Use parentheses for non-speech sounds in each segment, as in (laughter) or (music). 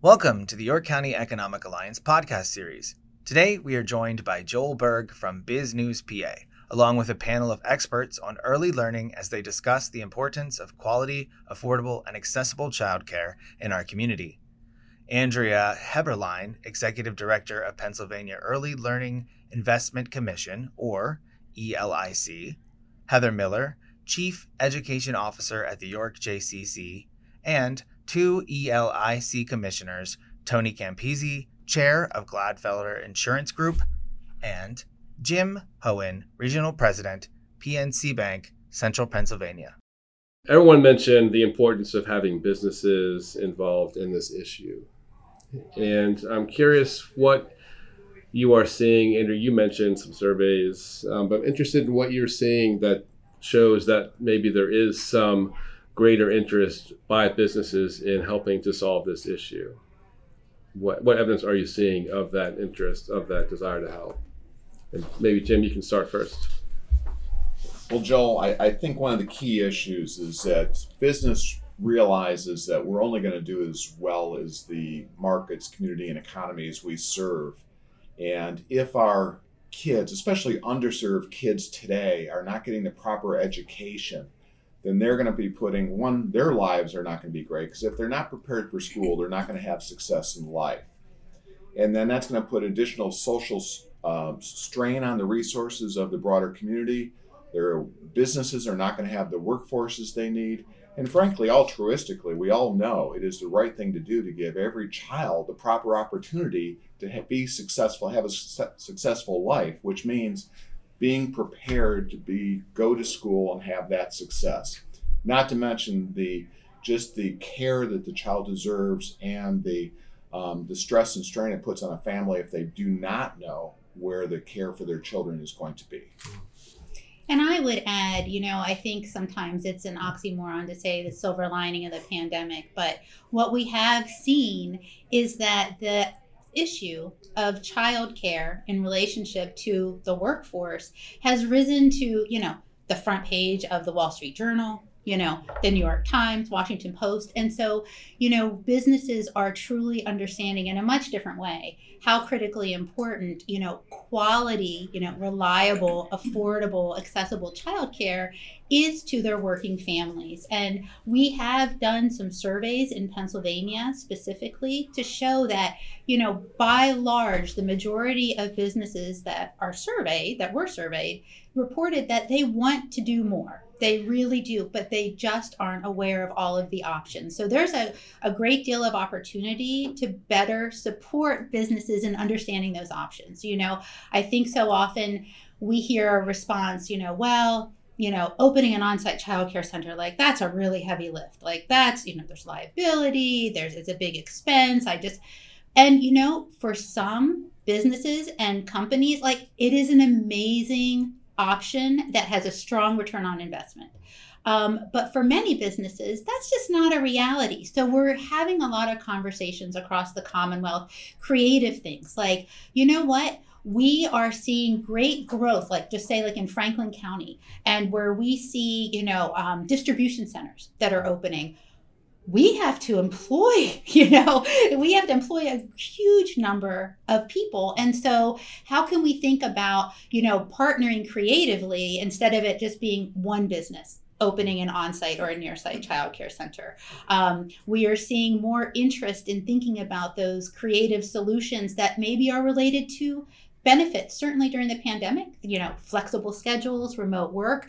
Welcome to the York County Economic Alliance podcast series. Today, we are joined by Joel Berg from biznewsPA, along with a panel of experts on early learning as they discuss the importance of quality, affordable, and accessible childcare in our community. Andrea Heberlein, Executive Director of Pennsylvania Early Learning Investment Commission, or ELIC, Heather Miller, Chief Education Officer at the York JCC, and two ELIC commissioners, Tony Campisi, Chair of Glatfelter Insurance Group, and Jim Hoehn, Regional President, PNC Bank, Central Pennsylvania. Everyone mentioned the importance of having businesses involved in this issue. And I'm curious what you are seeing. Andrew, you mentioned some surveys, um, but I'm interested in what you're seeing that shows that maybe there is some greater interest by businesses in helping to solve this issue? What, what evidence are you seeing of that interest, of that desire to help? And maybe, Jim, you can start first. Well, Joel, I, I think one of the key issues is that business realizes that we're only going to do as well as the markets, community, and economies we serve. And if our kids, especially underserved kids today, are not getting the proper education then they're going to be putting one, their lives are not going to be great because if they're not prepared for school, they're not going to have success in life. And then that's going to put additional social uh, strain on the resources of the broader community. Their businesses are not going to have the workforces they need. And frankly, altruistically, we all know it is the right thing to do to give every child the proper opportunity to be successful, have a su- successful life, which means being prepared to be go to school and have that success. Not to mention the just the care that the child deserves and the um, the stress and strain it puts on a family if they do not know where the care for their children is going to be. And I would add, you know, I think sometimes it's an oxymoron to say the silver lining of the pandemic, but what we have seen is that the issue of childcare in relationship to the workforce has risen to, you know, the front page of the Wall Street Journal, you know, the New York Times, Washington Post. And so, you know, businesses are truly understanding in a much different way how critically important, you know, quality, you know, reliable, affordable, accessible childcare is to their working families. And we have done some surveys in Pennsylvania specifically to show that, you know, by large, the majority of businesses that are surveyed, that were surveyed, reported that they want to do more they really do, but they just aren't aware of all of the options. So there's a, a great deal of opportunity to better support businesses in understanding those options. You know, I think so often we hear a response, you know, well, you know, opening an on-site childcare center, like that's a really heavy lift. Like that's, you know, there's liability, there's it's a big expense. I just and you know, for some businesses and companies, like it is an amazing option that has a strong return on investment. Um, but for many businesses, that's just not a reality. So we're having a lot of conversations across the Commonwealth, creative things like, you know what? we are seeing great growth like just say like in franklin county and where we see you know um, distribution centers that are opening we have to employ, (laughs) you know, we have to employ a huge number of people. And so, how can we think about, you know, partnering creatively instead of it just being one business? opening an on-site or a near-site childcare center. Um, we are seeing more interest in thinking about those creative solutions that maybe are related to benefits. Certainly during the pandemic, you know, flexible schedules, remote work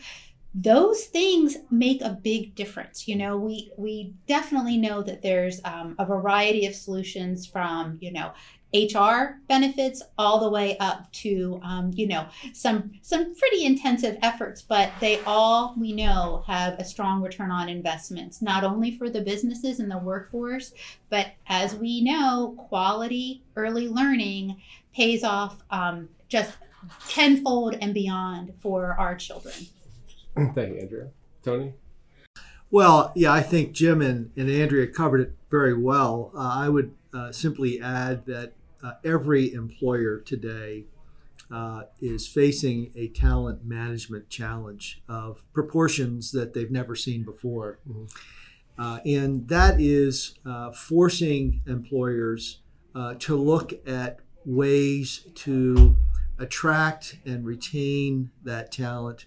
those things make a big difference you know we we definitely know that there's um, a variety of solutions from you know HR benefits all the way up to um, you know some some pretty intensive efforts, but they all we know have a strong return on investments, not only for the businesses and the workforce, but as we know, quality early learning pays off um, just tenfold and beyond for our children. (clears throat) Thank you, Andrea. Tony? Well, yeah, I think Jim and, and Andrea covered it very well. Uh, I would uh, simply add that uh, every employer today uh, is facing a talent management challenge of proportions that they've never seen before. Mm-hmm. Uh, and that is uh, forcing employers uh, to look at ways to attract and retain that talent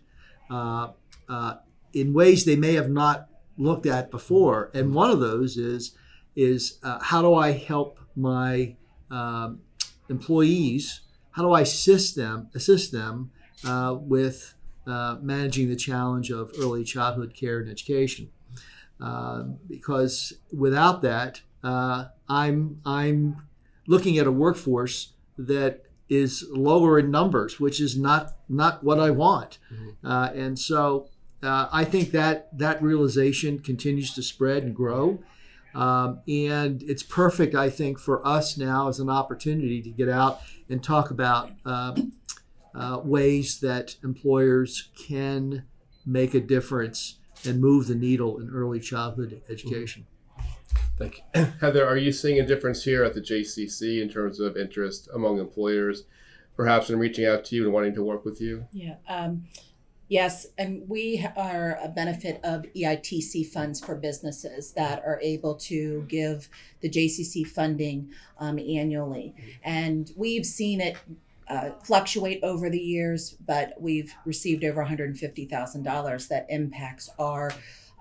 in ways they may have not looked at before. And one of those is is uh, how do I help my um, employees? How do I assist them assist them uh, with uh, managing the challenge of early childhood care and education? Uh, because without that, I'm I'm looking at a workforce that is lower in numbers, which is not not what I want. Mm-hmm. Uh, and so uh, I think that that realization continues to spread and grow. Um, and it's perfect, I think, for us now as an opportunity to get out and talk about um, uh, ways that employers can make a difference and move the needle in early childhood education. Thank you. (coughs) Heather, are you seeing a difference here at the JCC in terms of interest among employers, perhaps in reaching out to you and wanting to work with you? Yeah. Um, yes, and we are a benefit of EITC funds for businesses that are able to give the JCC funding um, annually. And we've seen it uh, fluctuate over the years, but we've received over $150,000 that impacts our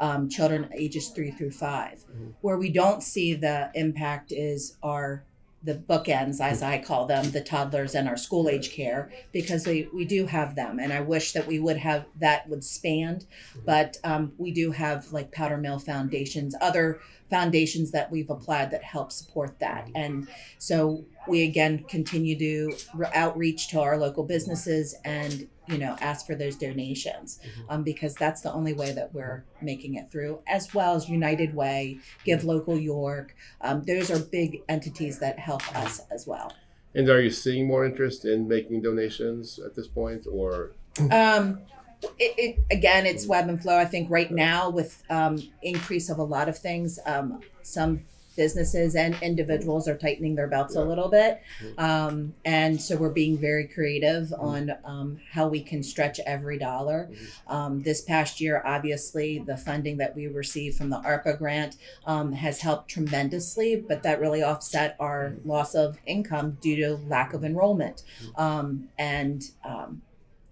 um, children ages three through 5 mm-hmm. Where we don't see the impact is our the bookends, as I call them, the toddlers and our school age care, because we, we do have them. And I wish that we would have that would span, mm-hmm. but um, we do have like Powder Mill Foundations, other foundations that we've applied that help support that. And so we again continue to outreach to our local businesses and you know ask for those donations mm-hmm. um, because that's the only way that we're making it through as well as united way give local york um, those are big entities that help us as well. And are you seeing more interest in making donations at this point or? Um, it, it, again it's web and flow. I think right. now with um, increase of a lot of things um, some businesses and individuals are tightening their belts a little bit. Um, and so we're being very creative on um, how we can stretch every dollar. Um, this past year, obviously, the funding that we received from the ARPA grant um, has helped tremendously, but that really offset our loss of income due to lack of enrollment. Um, and um,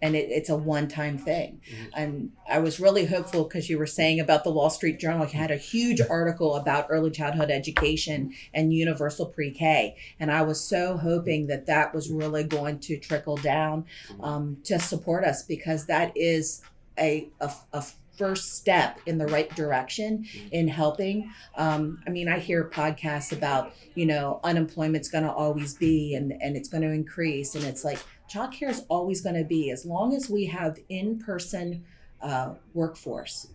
and it, it's a one-time thing mm-hmm. and i was really hopeful because you were saying about the wall street journal you had a huge article about early childhood education and universal pre-k and i was so hoping that that was really going to trickle down mm-hmm. um, to support us because that is a, a, a first step in the right direction mm-hmm. in helping. Um, I mean, I hear podcasts about, you know, unemployment's going to always be and, and it's going to increase. And it's like, childcare is always going to be as long as we have in-person uh, workforce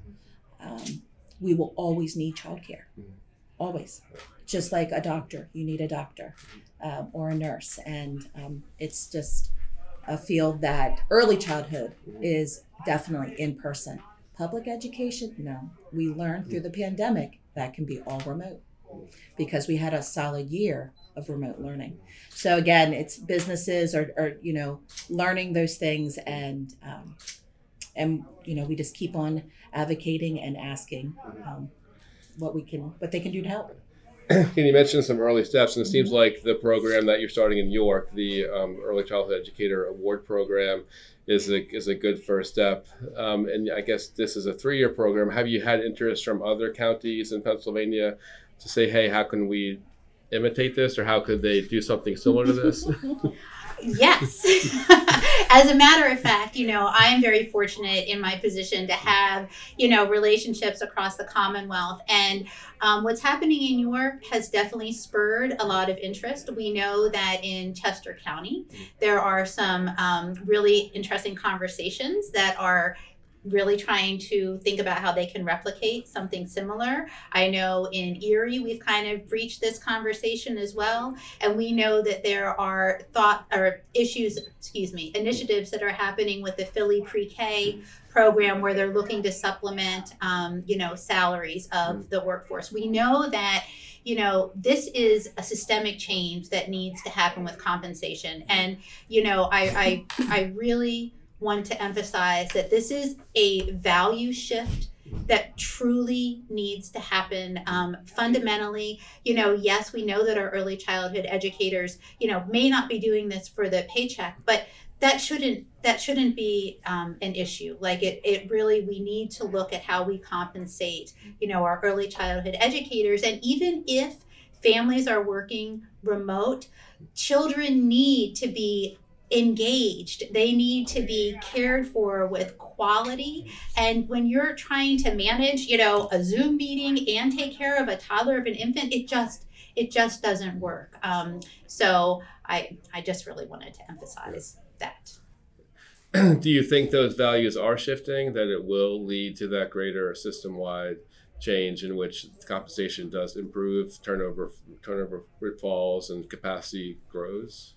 um, we will always need childcare. Always. Just like a doctor you need a doctor um, or a nurse. And um, it's just a field that early childhood is definitely in person public education no. We learned through the pandemic that can be all remote because we had a solid year of remote learning. So again, it's businesses are, are you know learning those things and um, and you know we just keep on advocating and asking um, what we can what they can do to help. (clears throat) Can you mention some early steps? And it seems mm-hmm. like the program that you're starting in York, the um, Early Childhood Educator Award Program, is a is a good first step. Um, and I guess this is a three year program. Have you had interest from other counties in Pennsylvania to say, hey, how can we imitate this or how could they do something similar to this? (laughs) (laughs) yes. (laughs) As a matter of fact, you know, I am very fortunate in my position to have, you know, relationships across the Commonwealth. And um, what's happening in York has definitely spurred a lot of interest. We know that in Chester County, there are some um, really interesting conversations that are really trying to think about how they can replicate something similar. I know in Erie, we've kind of breached this conversation as well. And we know that there are thought or issues, excuse me, initiatives that are happening with the Philly pre K program where they're looking to supplement, um, you know, salaries of the workforce. We know that you know this is a systemic change that needs to happen with compensation and you know i i, I really want to emphasize that this is a value shift that truly needs to happen um, fundamentally. You know yes we know that our early childhood educators you know may not be doing this for the paycheck but that shouldn't that shouldn't be um, an issue. Like it, it really we need to look at how we compensate you know our early childhood educators. And even if families are working remote children need to be engaged. They need to be cared for with quality. And when you're trying to manage you know a zoom meeting and take care of a toddler of an infant it just it just doesn't work. Um, so i i just really wanted to emphasize that. (clears throat) Do you think those values are shifting that it will lead to that greater system-wide change in which compensation does improve turnover turnover falls and capacity grows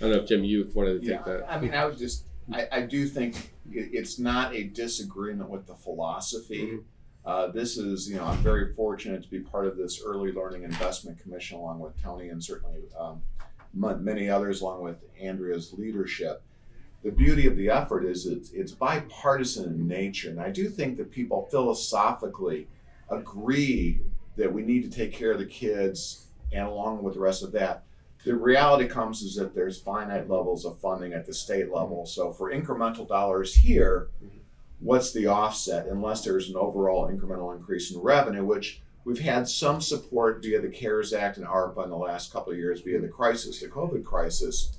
don't know if Jim, you wanted to take Yeah, that. I mean, I would just, I, I do think it, it's not a disagreement with the philosophy. Mhm. Uh, this is, you know, I'm very fortunate to be part of this early learning investment commission along with Tony and certainly um, many others along with Andrea's leadership. The beauty of the effort is it's, it's bipartisan in nature, and I do think that people philosophically agree that we need to take care of the kids, and along with the rest of that, the reality comes is that there's finite levels of funding at the state level. So for incremental dollars here, mm-hmm. what's the offset unless there's an overall incremental increase in revenue, which we've had some support via the CARES Act and ARPA in the last couple of years via the crisis, the COVID crisis.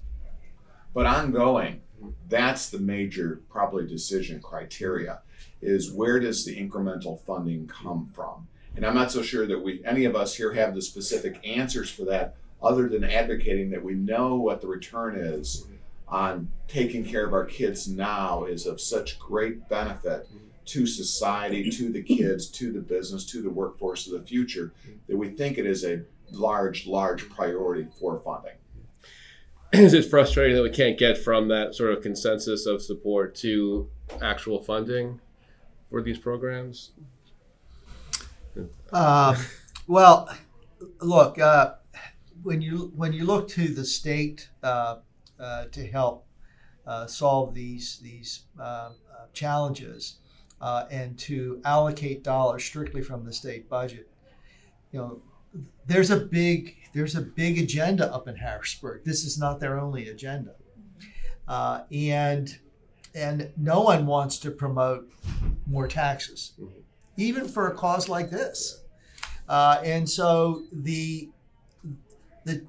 But ongoing, that's the major probably decision criteria is where does the incremental funding come from? And I'm not so sure that we any of us here have the specific answers for that other than advocating that we know what the return is on taking care of our kids now is of such great benefit to society, to the kids, to the business, to the workforce of the future, that we think it is a large, large priority for funding. (clears throat) Is it frustrating that we can't get from that sort of consensus of support to actual funding for these programs? Um, well, look, uh, when you when you look to the state uh, uh, to help uh, solve these these uh, uh, challenges and to allocate dollars strictly from the state budget, you know, there's a big there's a big agenda up in Harrisburg. This is not their only agenda, and and no one wants to promote more taxes, even for a cause like this. Uh, and so the the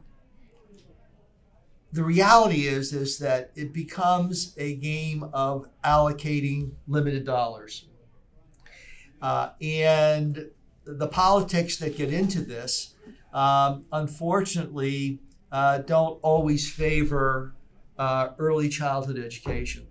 the reality is is that it becomes a game of allocating limited dollars, uh, and the politics that get into this, um, unfortunately, uh, don't always favor uh, early childhood education.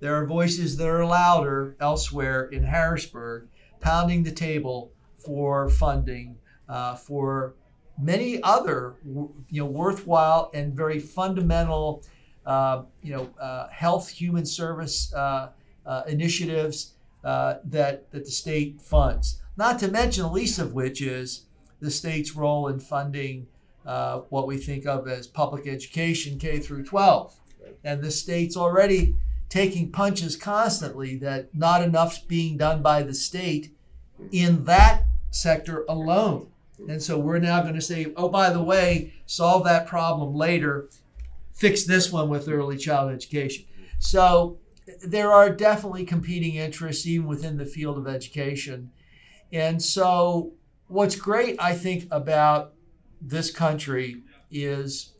There are voices that are louder elsewhere in Harrisburg, pounding the table for funding uh, for many other you know worthwhile and very fundamental uh, you know uh, health human service uh, uh, initiatives uh, that that the state funds. Not to mention the least of which is the state's role in funding uh, what we think of as public education K through 12, and the state's already taking punches constantly that not enough's being done by the state in that sector alone. And so we're now going to say, oh, by the way, solve that problem later, fix this one with early child education. So there are definitely competing interests even within the field of education. And so what's great, I think, about this country is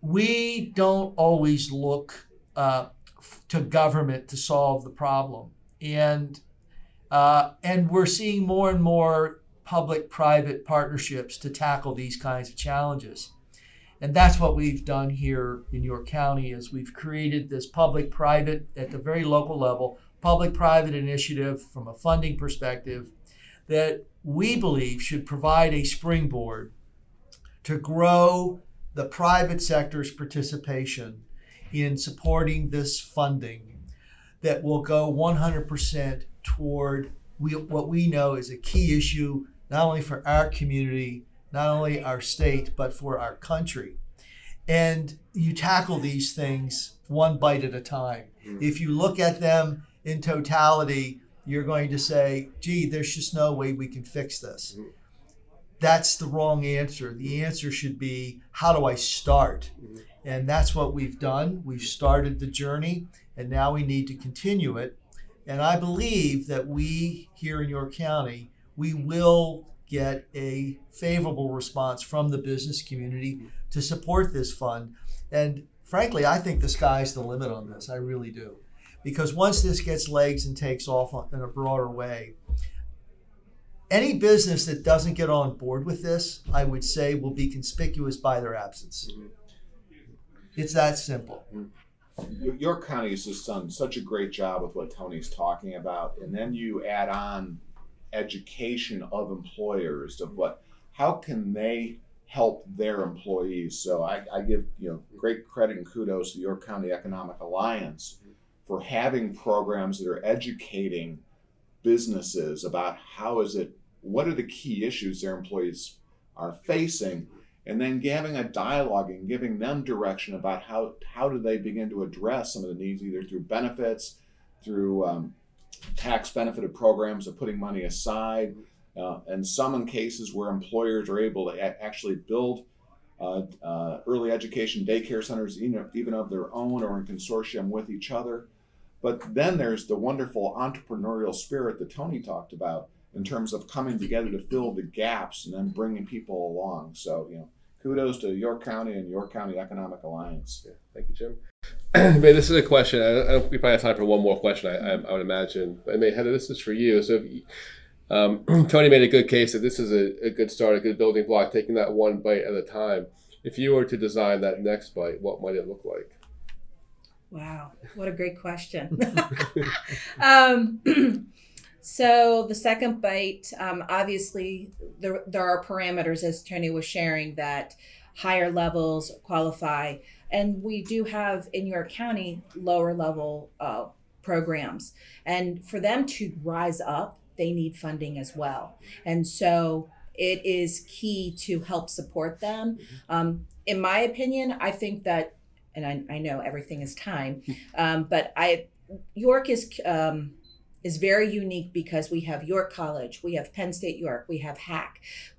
we don't always look uh, to government to solve the problem. And uh, and we're seeing more and more public private partnerships to tackle these kinds of challenges. And that's what we've done here in York County is we've created this public private at the very local level, public private initiative from a funding perspective that we believe should provide a springboard to grow the private sector's participation in supporting this funding that will go 100% toward we, what we know is a key issue not only for our community, not only our state, but for our country. And you tackle these things one bite at a time. Hmm. If you look at them in totality, you're going to say, gee, there's just no way we can fix this. Hmm. That's the wrong answer. The answer should be, how do I start? Hmm. And that's what we've done. We've started the journey, and now we need to continue it. And I believe that we here in York County, we will get a favorable response from the business community to support this fund. And frankly, I think the sky's the limit on this. I really do. Because once this gets legs and takes off in a broader way, any business that doesn't get on board with this, I would say, will be conspicuous by their absence. It's that simple. York County has just done such a great job with what Tony's talking about, and then you add on education of employers of what, how can they help their employees? So I, I give you know great credit and kudos to the York County Economic Alliance for having programs that are educating businesses about how is it, what are the key issues their employees are facing and then having a dialogue and giving them direction about how how do they begin to address some of the needs either through benefits through um, tax benefited programs of putting money aside uh, and some in cases where employers are able to a- actually build uh, uh, early education daycare centers even, even of their own or in consortium with each other but then there's the wonderful entrepreneurial spirit that tony talked about in terms of coming together to fill the gaps and then bringing people along so you know kudos to York County and York County Economic Alliance. Yeah, thank you, Jim. (clears throat) May this is a question. I, I, we probably have time for one more question. I, I, I would imagine. I may Heather, this is for you. So, um, (clears throat) Tony made a good case that this is a, a good start, a good building block, taking that one bite at a time. If you were to design that next bite, what might it look like? Wow, what a great question. (laughs) um, (clears throat) so the second bite, um, obviously, there, there are parameters, as Tony was sharing, that higher levels qualify. And we do have in York County lower level uh, programs. And for them to rise up, they need funding as well. And so it is key to help support them. Um, in my opinion, I think that, and I, I know everything is time, (laughs) um, but I York is um, is very unique because we have York College, we have Penn State York, we have HACC,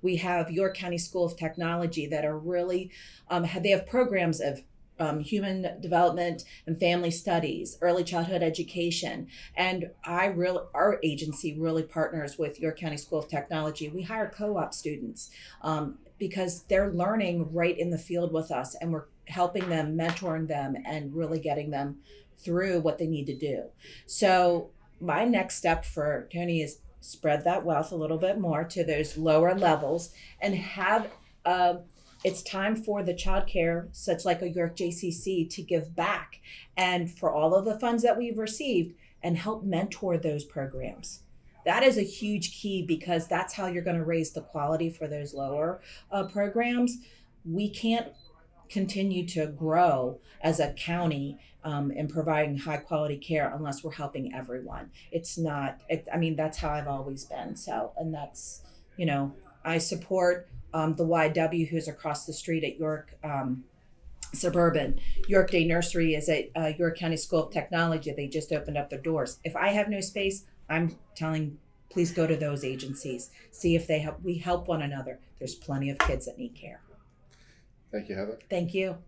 we have York County School of Technology that are really um, they have programs of um, human development and family studies, early childhood education. And I really, our agency really partners with York County School of Technology. We hire co-op students um, because they're learning right in the field with us, and we're helping them, mentoring them, and really getting them through what they need to do. So my next step for Tony is spread that wealth a little bit more to those lower levels and have. Uh, it's time for the childcare, such like a York JCC, to give back and for all of the funds that we've received and help mentor those programs. That is a huge key because that's how you're going to raise the quality for those lower uh, programs. We can't continue to grow as a county um, in providing high quality care unless we're helping everyone. It's not, it, I mean, that's how I've always been. So, and that's, you know, I support um, the YW who's across the street at York um, Suburban. York Day Nursery is at uh, York County School of Technology. They just opened up their doors. If I have no space, I'm telling please go to those agencies. See if they help. We help one another. There's plenty of kids that need care. Thank you, Heather. Thank you.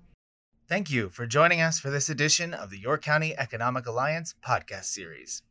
Thank you for joining us for this edition of the York County Economic Alliance podcast series.